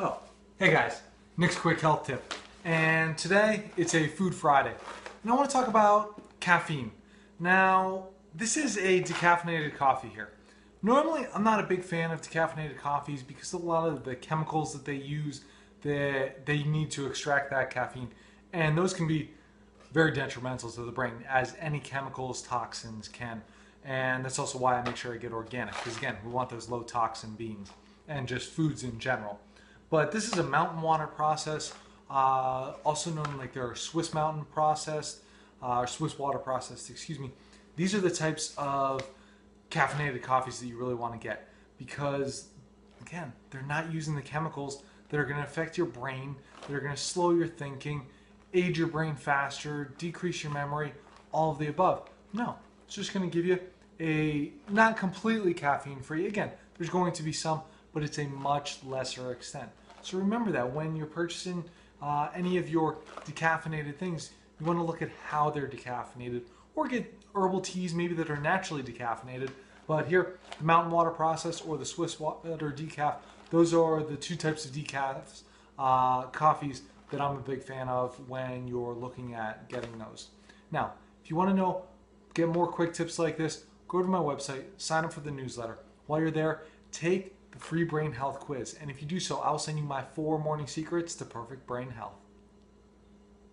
Oh, hey guys, Nick's Quick Health Tip. And today it's a Food Friday. And I want to talk about caffeine. Now, this is a decaffeinated coffee here. Normally, I'm not a big fan of decaffeinated coffees because a lot of the chemicals that they use, that they need to extract that caffeine, and those can be very detrimental to the brain, as any chemicals, toxins can. And that's also why I make sure I get organic, because again, we want those low toxin beans and just foods in general. But this is a mountain water process, uh, also known like their Swiss mountain processed, uh, or Swiss water processed, excuse me. These are the types of caffeinated coffees that you really want to get because, again, they're not using the chemicals that are going to affect your brain, that are going to slow your thinking, age your brain faster, decrease your memory, all of the above. No, it's just going to give you a not completely caffeine free. Again, there's going to be some, but it's a much lesser extent. So remember that when you're purchasing uh, any of your decaffeinated things, you want to look at how they're decaffeinated or get herbal teas maybe that are naturally decaffeinated. But here, the mountain water process or the Swiss water decaf, those are the two types of decaf uh, coffees that I'm a big fan of when you're looking at getting those. Now, if you want to know, get more quick tips like this, go to my website, sign up for the newsletter. While you're there, take free brain health quiz. And if you do so, I'll send you my four morning secrets to perfect brain health.